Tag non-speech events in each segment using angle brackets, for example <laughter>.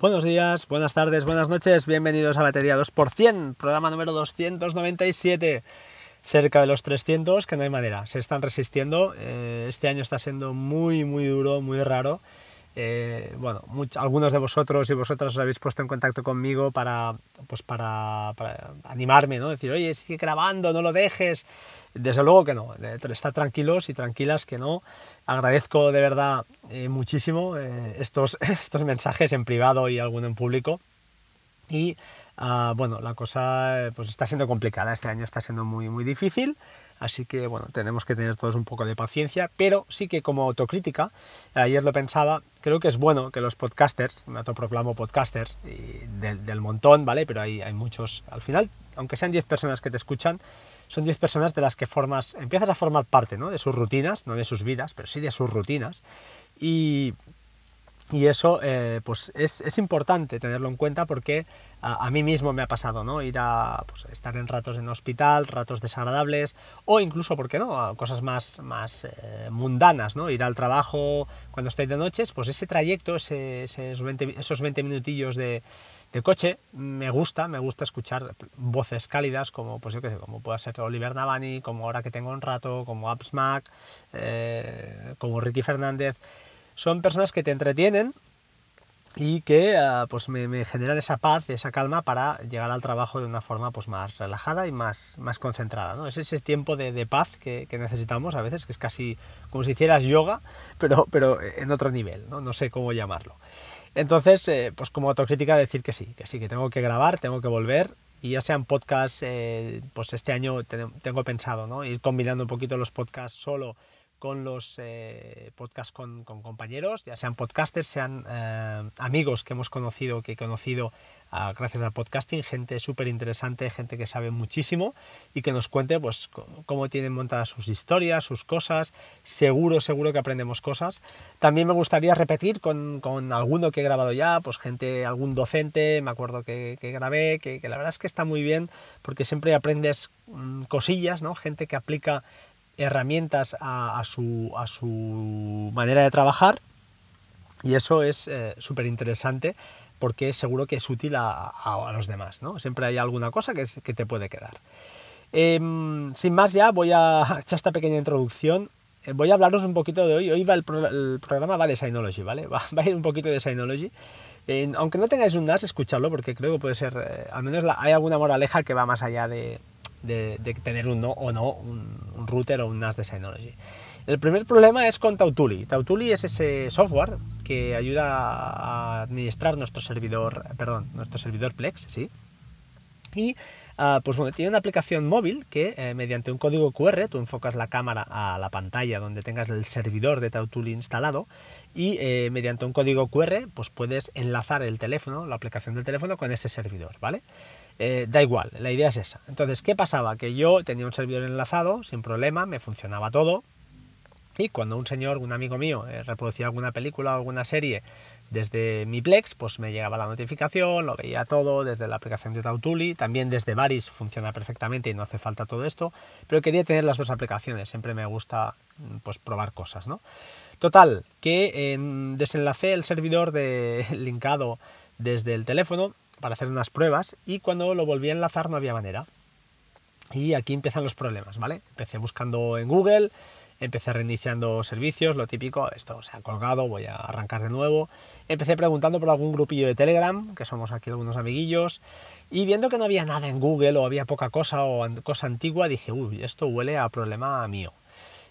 Buenos días, buenas tardes, buenas noches, bienvenidos a Batería 2%, programa número 297, cerca de los 300, que no hay manera, se están resistiendo, eh, este año está siendo muy, muy duro, muy raro, eh, bueno, algunos de vosotros y vosotras os habéis puesto en contacto conmigo para, pues para, animarme, ¿no? Decir, oye, sigue grabando, no lo dejes. Desde luego que no, está tranquilos y tranquilas que no. Agradezco de verdad eh, muchísimo eh, estos, <laughs> estos mensajes en privado y alguno en público. Y ah, bueno, la cosa pues está siendo complicada, este año está siendo muy, muy difícil. Así que bueno, tenemos que tener todos un poco de paciencia, pero sí que como autocrítica, ayer lo pensaba, creo que es bueno que los podcasters, me autoproclamo podcaster y del, montón, ¿vale? Pero hay, hay muchos, al final, aunque sean 10 personas que te escuchan, son 10 personas de las que formas, empiezas a formar parte, ¿no? De sus rutinas, no de sus vidas, pero sí de sus rutinas. Y y eso eh, pues es, es, importante tenerlo en cuenta porque a, mí mismo me ha pasado, ¿no? Ir a pues, estar en ratos en hospital, ratos desagradables, o incluso, ¿por qué no? A cosas más, más eh, mundanas, ¿no? Ir al trabajo cuando estoy de noches, pues ese trayecto, esos, 20, esos 20 minutillos de, coche, me gusta, me gusta escuchar voces cálidas como, pues yo qué sé, como pueda ser Oliver Navani, como ahora que tengo un rato, como Upsmack, eh, como Ricky Fernández son personas que te entretienen y que ah, pues me, generan esa paz, esa calma para llegar al trabajo de una forma pues más relajada y más, más concentrada. ¿no? Es ese tiempo de, paz que, necesitamos a veces, que es casi como si hicieras yoga, pero, pero en otro nivel, ¿no? no sé cómo llamarlo. Entonces, eh, pues como autocrítica decir que sí, que sí, que tengo que grabar, tengo que volver, y ya sean podcasts, eh, pues este año tengo pensado, ¿no? Ir combinando un poquito los podcasts solo con los eh, podcasts con, compañeros, ya sean podcasters, sean eh, amigos que hemos conocido, que he conocido ah, gracias al podcasting, gente súper interesante, gente que sabe muchísimo y que nos cuente pues cómo tienen montadas sus historias, sus cosas, seguro, seguro que aprendemos cosas. También me gustaría repetir con, con alguno que he grabado ya, pues gente, algún docente, me acuerdo que, grabé, que, que, la verdad es que está muy bien porque siempre aprendes mm, cosillas, ¿no? Gente que aplica herramientas a, su, a su, manera de trabajar y eso es eh, súper interesante porque seguro que es útil a, los demás, ¿no? Siempre hay alguna cosa que, que te puede quedar. Em, sin más ya, voy a <laughs> echar esta pequeña introducción. Eh, voy a hablaros un poquito de hoy. Hoy va el, programa va de Synology, ¿vale? <laughs> Va, a ir un poquito de Synology. aunque no tengáis un NAS, escucharlo porque creo que puede ser, eh, al menos hay alguna moraleja que va más allá de, de, tener un no o no un, router o un NAS de Synology. El primer problema es con Tautuli. Tautuli es ese software que ayuda a administrar nuestro servidor, perdón, nuestro servidor Plex, ¿sí? Y ah, pues bueno, tiene una aplicación móvil que eh, mediante un código QR tú enfocas la cámara a la pantalla donde tengas el servidor de Tautuli instalado y eh, mediante un código QR pues puedes enlazar el teléfono, la aplicación del teléfono con ese servidor, ¿vale? Eh, da igual, la idea es esa. Entonces, ¿qué pasaba? Que yo tenía un servidor enlazado, sin problema, me funcionaba todo, y cuando un señor, un amigo mío, eh, reproducía alguna película o alguna serie desde mi Plex, pues me llegaba la notificación, lo veía todo desde la aplicación de Tautuli, también desde Varis funciona perfectamente y no hace falta todo esto, pero quería tener las dos aplicaciones, siempre me gusta mm, pues probar cosas, ¿no? Total, que desenlacé el servidor de <laughs> linkado desde el teléfono para hacer unas pruebas y cuando lo volví a enlazar no había manera. Y aquí empiezan los problemas, ¿vale? Empecé buscando en Google, empecé reiniciando servicios, lo típico, esto se ha colgado, voy a arrancar de nuevo. Empecé preguntando por algún grupillo de Telegram, que somos aquí algunos amiguillos, y viendo que no había nada en Google o había poca cosa o cosa antigua, dije, uy, esto huele a problema mío.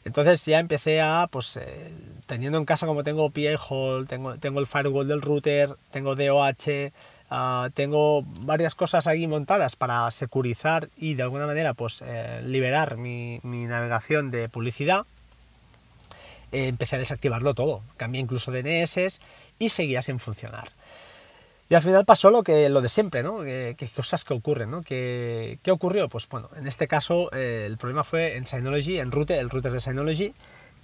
Entonces ya empecé a, pues, eh, teniendo en casa como tengo PA Hall, tengo, tengo el firewall del router, tengo DOH, Ah, tengo varias cosas ahí montadas para securizar y de alguna manera pues eh, liberar mi, navegación de publicidad. Eh, empecé a desactivarlo todo, cambié incluso DNS y seguía sin funcionar. Y al final pasó lo que lo de siempre, ¿no? ¿Qué, cosas que ocurren, ¿no? ¿Qué, ocurrió? Pues bueno, en este caso eh, el problema fue en Synology, en router, el router de Synology,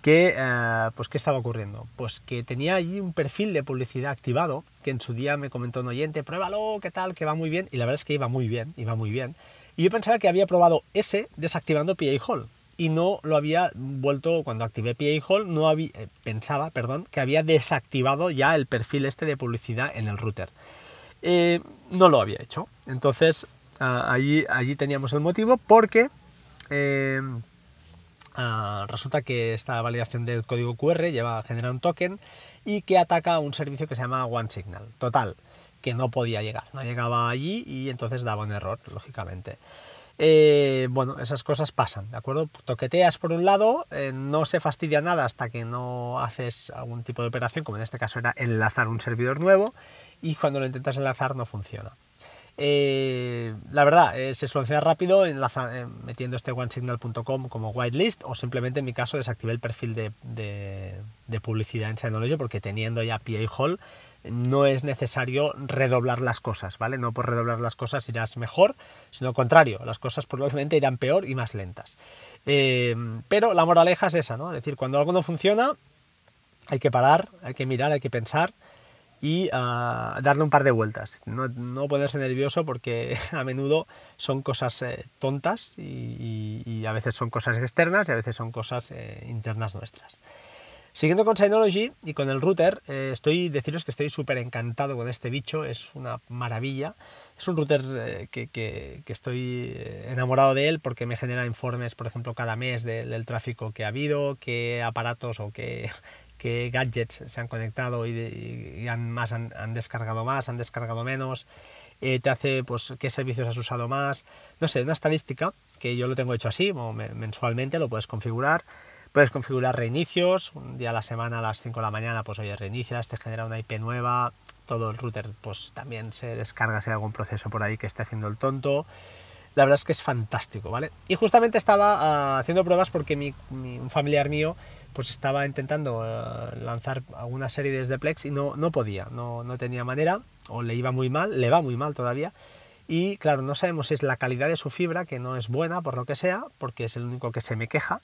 que, eh, pues, ¿qué estaba ocurriendo? Pues que tenía allí un perfil de publicidad activado, que en su día me comentó un oyente, pruébalo, ¿qué tal? Que va muy bien. Y la verdad es que iba muy bien, iba muy bien. Y yo pensaba que había probado ese desactivando PA Hall. y no lo había vuelto, cuando activé PA Hall, no había, eh, pensaba, perdón, que había desactivado ya el perfil este de publicidad en el router. Eh, no lo había hecho. Entonces, allí, allí teníamos el motivo porque eh, resulta que esta validación del código QR lleva a generar un token y que ataca un servicio que se llama OneSignal. Total, que no podía llegar, no llegaba allí y entonces daba un error, lógicamente. Eh, bueno, esas cosas pasan, ¿de acuerdo? Toqueteas por un lado, eh, no se fastidia nada hasta que no haces algún tipo de operación, como en este caso era enlazar un servidor nuevo, y cuando lo intentas enlazar no funciona. Eh, la verdad, se soluciona rápido metiendo este onesignal.com como whitelist o simplemente en mi caso desactivé el perfil de, publicidad en Synology porque teniendo ya PA Hall no es necesario redoblar las cosas, ¿vale? No por redoblar las cosas irás mejor, sino al contrario, las cosas probablemente irán peor y más lentas. Eh, pero la moraleja es esa, ¿no? Es decir, cuando algo no funciona, hay que parar, hay que mirar, hay que pensar y ah, darle un par de vueltas. No, ponerse nervioso porque <laughs> a menudo son cosas eh, tontas y, a veces son cosas externas y a veces son cosas eh, internas nuestras. Siguiendo con Synology y con el router, eh, estoy deciros que estoy súper encantado con este bicho, es una maravilla. Es un router eh, que, estoy enamorado de él porque me genera informes, por ejemplo, cada mes del tráfico que ha habido, qué aparatos o qué, gadgets se han conectado y, han, más, han, descargado más, han descargado menos. te hace pues qué servicios has usado más, no sé, una estadística que yo lo tengo hecho así, mensualmente lo puedes configurar Puedes configurar reinicios, un día a la semana a las 5 de la mañana, pues oye, reinicias, te genera una IP nueva, todo el router pues también se descarga si hay algún proceso por ahí que esté haciendo el tonto. La verdad es que es fantástico, ¿vale? Y justamente estaba ah, haciendo pruebas porque mi, un familiar mío pues estaba intentando ah, lanzar alguna serie desde Plex y no, no podía, no, no tenía manera, o le iba muy mal, le va muy mal todavía. Y claro, no sabemos si es la calidad de su fibra, que no es buena por lo que sea, porque es el único que se me queja,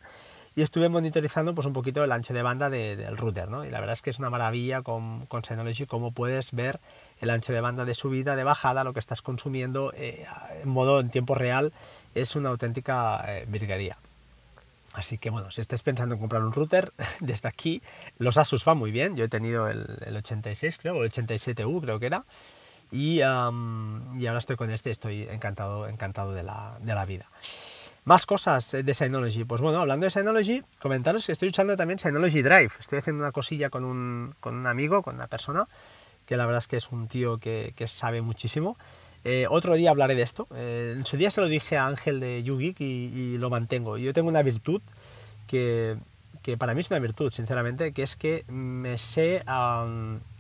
y estuve monitorizando pues un poquito el ancho de banda del router, ¿no? Y la verdad es que es una maravilla con, con Synology cómo puedes ver el ancho de banda de subida, de bajada, lo que estás consumiendo eh, en modo en tiempo real, es una auténtica eh, virguería. Así que bueno, si estés pensando en comprar un router, <laughs> desde aquí los Asus van muy bien. Yo he tenido el, 86, creo, o el 87U, creo que era. Y, y ahora estoy con este, estoy encantado, encantado de la, de la vida. Más cosas de Synology. Pues bueno, hablando de Synology, comentaros que estoy usando también Synology Drive. Estoy haciendo una cosilla con un, con un amigo, con una persona, que la verdad es que es un tío que, que sabe muchísimo. Eh, otro día hablaré de esto. Eh, en su día se lo dije a Ángel de YouGeek y, y, lo mantengo. Yo tengo una virtud que, que, para mí es una virtud, sinceramente, que es que me sé,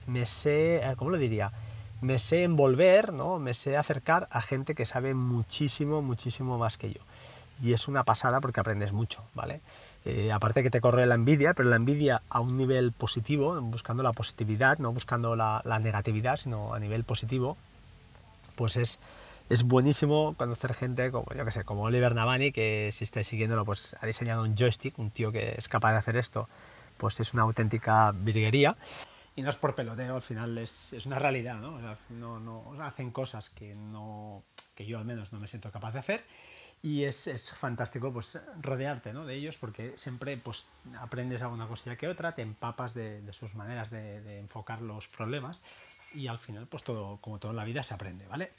me sé, eh, ¿cómo lo diría? Me sé envolver, ¿no? Me sé acercar a gente que sabe muchísimo, muchísimo más que yo y es una pasada porque aprendes mucho, ¿vale? Eh, aparte que te corre la envidia, pero la envidia a un nivel positivo, buscando la positividad, no buscando la, negatividad, sino a nivel positivo, pues es, es buenísimo conocer gente como, yo que sé, como Oliver Navani, que si estáis siguiéndolo, pues ha diseñado un joystick, un tío que es capaz de hacer esto, pues es una auténtica virguería. Y no es por peloteo, al final es, es una realidad, ¿no? No, no hacen cosas que, no, que yo al menos no me siento capaz de hacer y es, es, fantástico pues rodearte ¿no? de ellos porque siempre pues aprendes alguna cosilla que otra, te empapas de, de sus maneras de, de, enfocar los problemas y al final pues todo, como todo en la vida se aprende, ¿vale?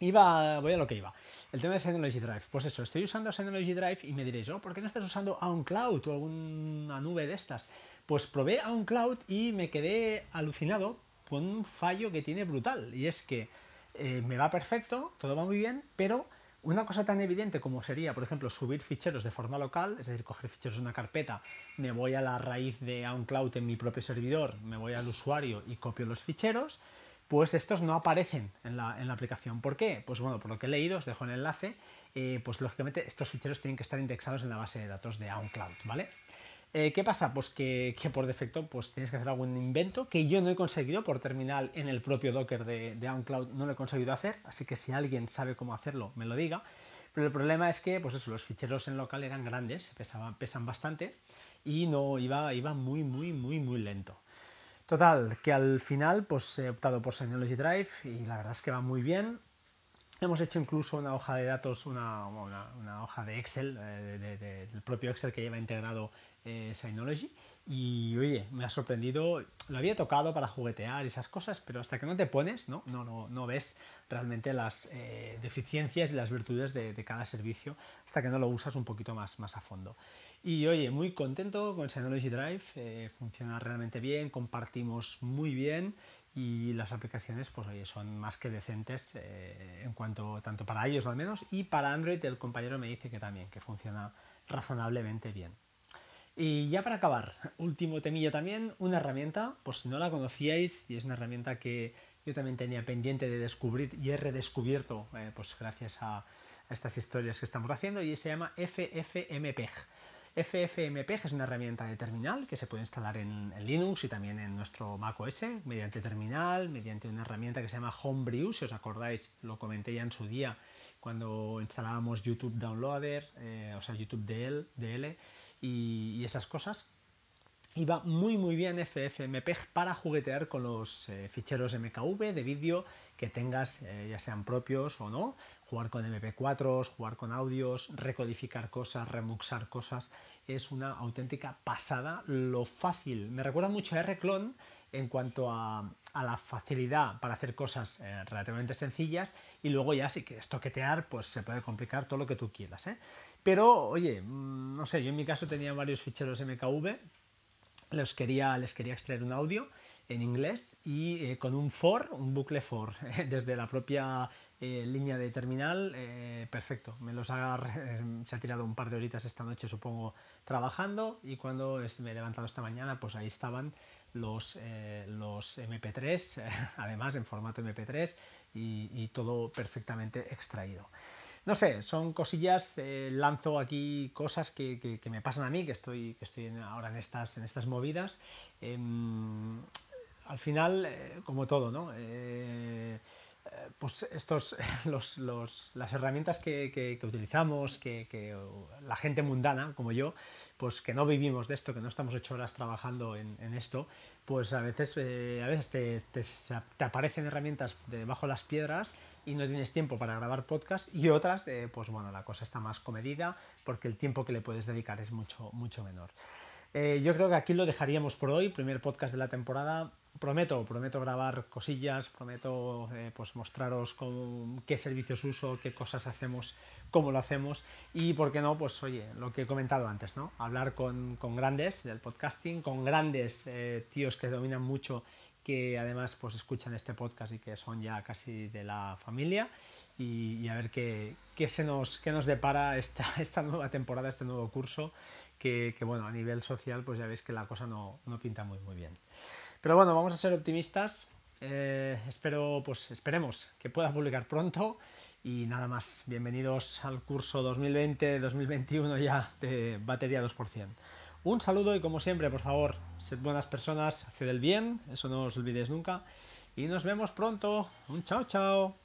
Iba, voy a lo que iba. El tema de Synology Drive. Pues eso, estoy usando Synology Drive y me diréis, oh, ¿por qué no estás usando OnCloud o alguna nube de estas? Pues probé OnCloud y me quedé alucinado con un fallo que tiene brutal. Y es que eh, me va perfecto, todo va muy bien, pero una cosa tan evidente como sería, por ejemplo, subir ficheros de forma local, es decir, coger ficheros de una carpeta, me voy a la raíz de OnCloud en mi propio servidor, me voy al usuario y copio los ficheros, pues estos no aparecen en la, aplicación. ¿Por qué? Pues bueno, por lo que he leído, os dejo el enlace, eh, pues lógicamente estos ficheros tienen que estar indexados en la base de datos de OnCloud, ¿vale? Eh, ¿Qué pasa? Pues que, por defecto pues tienes que hacer algún invento que yo no he conseguido por terminal en el propio Docker de, de OnCloud, no lo he conseguido hacer, así que si alguien sabe cómo hacerlo, me lo diga. Pero el problema es que pues eso, los ficheros en local eran grandes, pesaban, pesan bastante y no iba, iba muy, muy, muy, muy lento. Total, que al final pues he optado por Synology Drive y la verdad es que va muy bien. Hemos hecho incluso una hoja de datos, una, una, hoja de Excel, eh, del propio Excel que lleva integrado eh, Synology. Y oye, me ha sorprendido, lo había tocado para juguetear y esas cosas, pero hasta que no te pones, no, no, no, no ves realmente las eh, deficiencias y las virtudes de, cada servicio, hasta que no lo usas un poquito más, más a fondo. Y oye, muy contento con Synology Drive, eh, funciona realmente bien, compartimos muy bien y las aplicaciones pues oye, son más que decentes eh, en cuanto tanto para ellos al menos y para Android el compañero me dice que también que funciona razonablemente bien y ya para acabar último temilla también una herramienta pues si no la conocíais y es una herramienta que yo también tenía pendiente de descubrir y he redescubierto eh, pues gracias a, a, estas historias que estamos haciendo y se llama FFmpeg FFmpeg es una herramienta de terminal que se puede instalar en, Linux y también en nuestro Mac OS mediante terminal, mediante una herramienta que se llama Homebrew, si os acordáis, lo comenté ya en su día cuando instalábamos YouTube Downloader, eh, o sea, YouTube DL, DL y, esas cosas. Y va muy muy bien FFmpeg para juguetear con los eh, ficheros MKV de vídeo que tengas, eh, ya sean propios o no, jugar con MP4, jugar con audios, recodificar cosas, remuxar cosas, es una auténtica pasada lo fácil. Me recuerda mucho a R-Clone en cuanto a, la facilidad para hacer cosas eh, relativamente sencillas y luego ya si quieres toquetear pues se puede complicar todo lo que tú quieras. ¿eh? Pero oye, mm, no sé, yo en mi caso tenía varios ficheros MKV, los quería, les quería extraer un audio en inglés y eh, con un for, un bucle for, <laughs> desde la propia eh, línea de terminal, eh, perfecto. Me los ha, <laughs> se ha tirado un par de horitas esta noche, supongo, trabajando y cuando me he levantado esta mañana, pues ahí estaban los, los MP3, <laughs> además en formato MP3 y, todo perfectamente extraído. No sé, son cosillas, lanzo aquí cosas que, me pasan a mí, que estoy, que estoy ahora en estas, en estas movidas. Em, al final, como todo, ¿no? Pues estos, <laughs> las herramientas que, utilizamos, que, la gente mundana como yo, pues que no vivimos de esto, que no estamos ocho horas trabajando en, esto, pues a veces, eh, a veces te, aparecen herramientas debajo de las piedras y no tienes tiempo para grabar podcast y otras, eh, pues bueno, la cosa está más comedida porque el tiempo que le puedes dedicar es mucho, mucho menor. Eh, yo creo que aquí lo dejaríamos por hoy, primer podcast de la temporada prometo, prometo grabar cosillas, prometo eh, pues mostraros con qué servicios uso, qué cosas hacemos, cómo lo hacemos y por qué no, pues oye, lo que he comentado antes, ¿no? Hablar con, grandes del podcasting, con grandes eh, tíos que dominan mucho que además pues escuchan este podcast y que son ya casi de la familia y, a ver qué, se nos, qué nos depara esta, <laughs> esta nueva temporada, este nuevo curso que, bueno, a nivel social pues ya veis que la cosa no, no pinta muy muy bien. Pero bueno, vamos a ser optimistas. Eh, espero, pues esperemos que pueda publicar pronto. Y nada más, bienvenidos al curso 2020-2021 ya de batería 2%. Un saludo y como siempre, por favor, sed buenas personas, haced el bien, eso no os olvidéis nunca. Y nos vemos pronto. Un chao, chao.